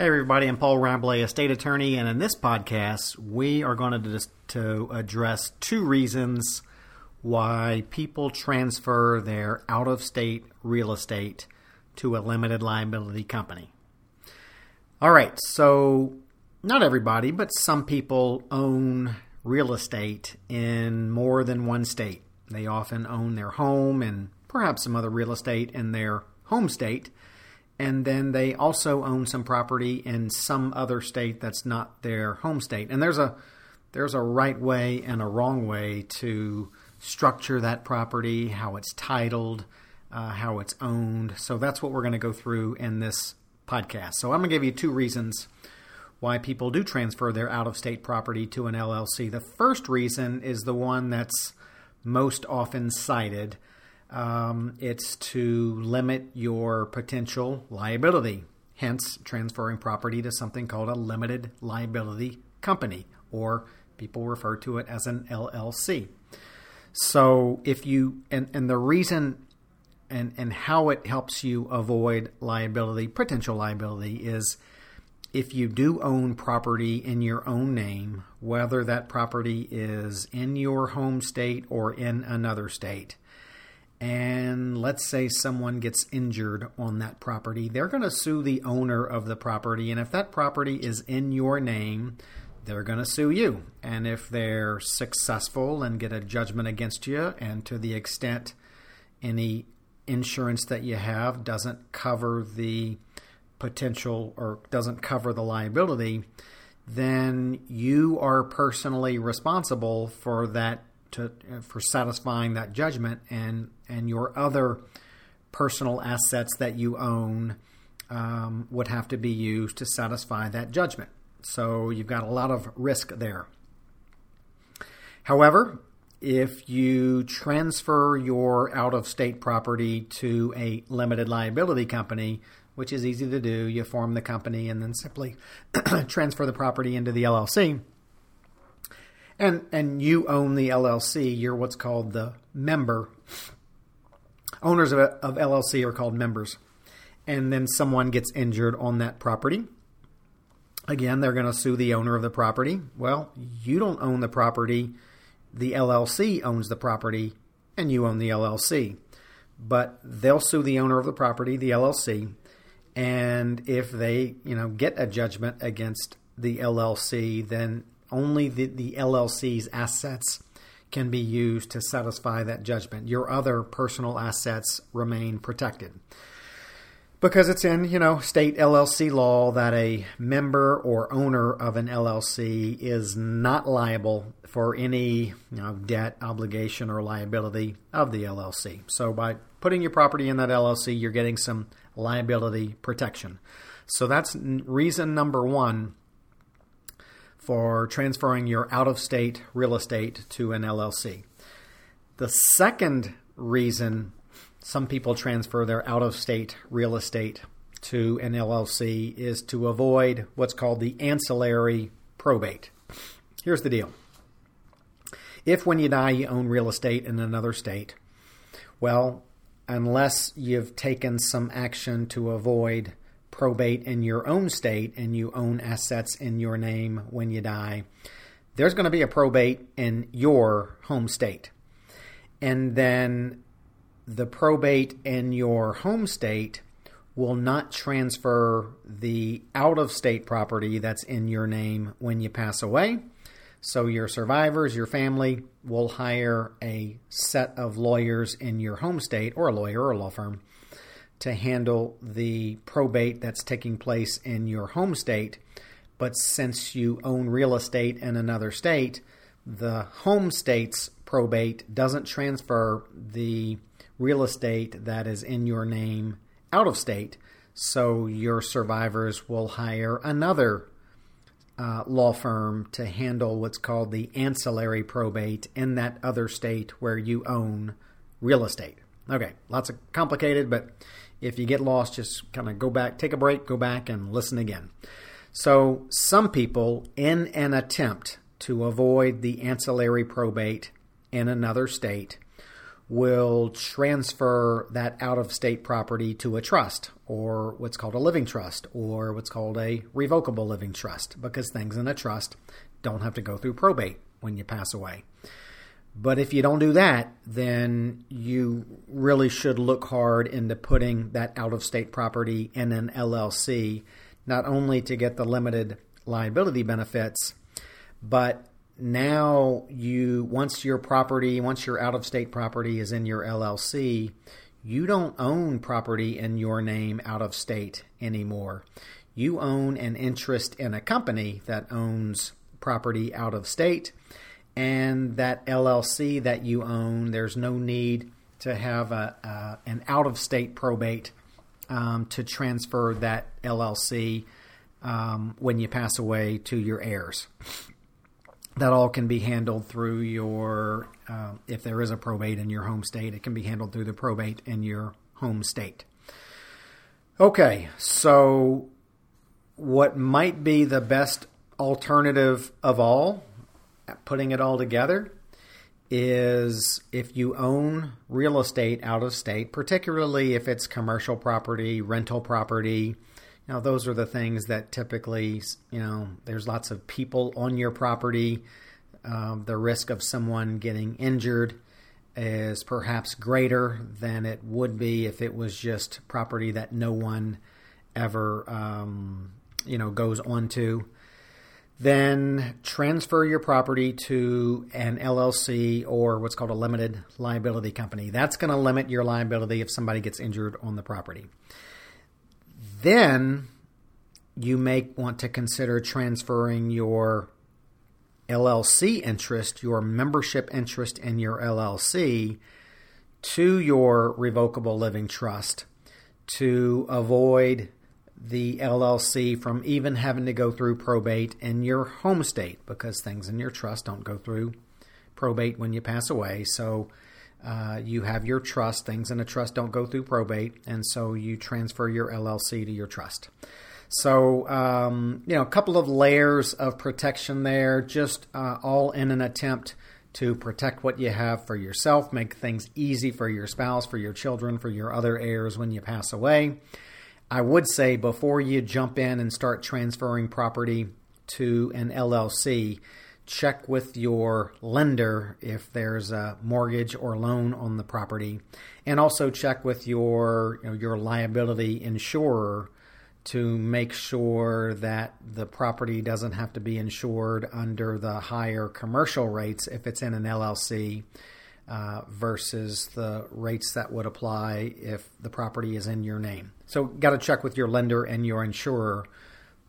Hey everybody, I'm Paul Rabalais, state attorney, and in this podcast, we are going to, dis- to address two reasons why people transfer their out of state real estate to a limited liability company. All right, so not everybody, but some people own real estate in more than one state. They often own their home and perhaps some other real estate in their home state and then they also own some property in some other state that's not their home state. And there's a there's a right way and a wrong way to structure that property, how it's titled, uh, how it's owned. So that's what we're going to go through in this podcast. So I'm going to give you two reasons why people do transfer their out of state property to an LLC. The first reason is the one that's most often cited um, it's to limit your potential liability, hence transferring property to something called a limited liability company, or people refer to it as an LLC. So if you and, and the reason and, and how it helps you avoid liability, potential liability, is if you do own property in your own name, whether that property is in your home state or in another state, and let's say someone gets injured on that property, they're going to sue the owner of the property. And if that property is in your name, they're going to sue you. And if they're successful and get a judgment against you, and to the extent any insurance that you have doesn't cover the potential or doesn't cover the liability, then you are personally responsible for that to for satisfying that judgment and and your other personal assets that you own um, would have to be used to satisfy that judgment. So you've got a lot of risk there. However, if you transfer your out of state property to a limited liability company, which is easy to do, you form the company and then simply transfer the property into the LLC and and you own the LLC. You're what's called the member. Owners of, of LLC are called members, and then someone gets injured on that property. Again, they're going to sue the owner of the property. Well, you don't own the property. The LLC owns the property, and you own the LLC. But they'll sue the owner of the property, the LLC, and if they, you know, get a judgment against the LLC, then only the, the LLC's assets can be used to satisfy that judgment. Your other personal assets remain protected. Because it's in, you know, state LLC law that a member or owner of an LLC is not liable for any, you know, debt, obligation, or liability of the LLC. So by putting your property in that LLC, you're getting some liability protection. So that's reason number one for transferring your out of state real estate to an LLC. The second reason some people transfer their out of state real estate to an LLC is to avoid what's called the ancillary probate. Here's the deal if when you die you own real estate in another state, well, unless you've taken some action to avoid probate in your own state and you own assets in your name when you die, there's going to be a probate in your home state. And then the probate in your home state will not transfer the out of state property that's in your name when you pass away. So your survivors, your family, will hire a set of lawyers in your home state or a lawyer or a law firm to handle the probate that's taking place in your home state. But since you own real estate in another state, the home state's probate doesn't transfer the real estate that is in your name out of state. So your survivors will hire another uh, law firm to handle what's called the ancillary probate in that other state where you own real estate. Okay, lots of complicated, but if you get lost, just kind of go back, take a break, go back, and listen again. So, some people, in an attempt to avoid the ancillary probate in another state, will transfer that out of state property to a trust or what's called a living trust or what's called a revocable living trust because things in a trust don't have to go through probate when you pass away. But if you don't do that, then you really should look hard into putting that out of state property in an LLC, not only to get the limited liability benefits, but now you once your property once your out of state property is in your LLC you don't own property in your name out of state anymore. You own an interest in a company that owns property out of state and that LLC that you own there's no need to have a, uh, an out of state probate um, to transfer that LLC um, when you pass away to your heirs that all can be handled through your, uh, if there is a probate in your home state, it can be handled through the probate in your home state. Okay, so what might be the best alternative of all, putting it all together, is if you own real estate out of state, particularly if it's commercial property, rental property, now, those are the things that typically, you know, there's lots of people on your property. Um, the risk of someone getting injured is perhaps greater than it would be if it was just property that no one ever, um, you know, goes onto. Then transfer your property to an LLC or what's called a limited liability company. That's going to limit your liability if somebody gets injured on the property. Then you may want to consider transferring your LLC interest, your membership interest in your LLC, to your revocable living trust to avoid the LLC from even having to go through probate in your home state because things in your trust don't go through probate when you pass away. So uh, you have your trust. Things in a trust don't go through probate, and so you transfer your LLC to your trust. So, um, you know, a couple of layers of protection there, just uh, all in an attempt to protect what you have for yourself, make things easy for your spouse, for your children, for your other heirs when you pass away. I would say before you jump in and start transferring property to an LLC, check with your lender if there's a mortgage or loan on the property, and also check with your you know, your liability insurer to make sure that the property doesn't have to be insured under the higher commercial rates if it's in an LLC uh, versus the rates that would apply if the property is in your name. So, got to check with your lender and your insurer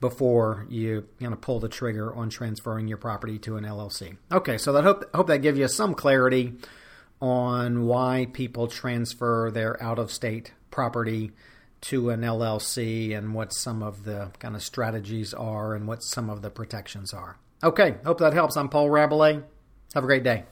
before you kind of pull the trigger on transferring your property to an LLC. Okay, so that hope hope that gives you some clarity on why people transfer their out of state property to an LLC and what some of the kind of strategies are and what some of the protections are. Okay, hope that helps. I'm Paul Rabalais. Have a great day.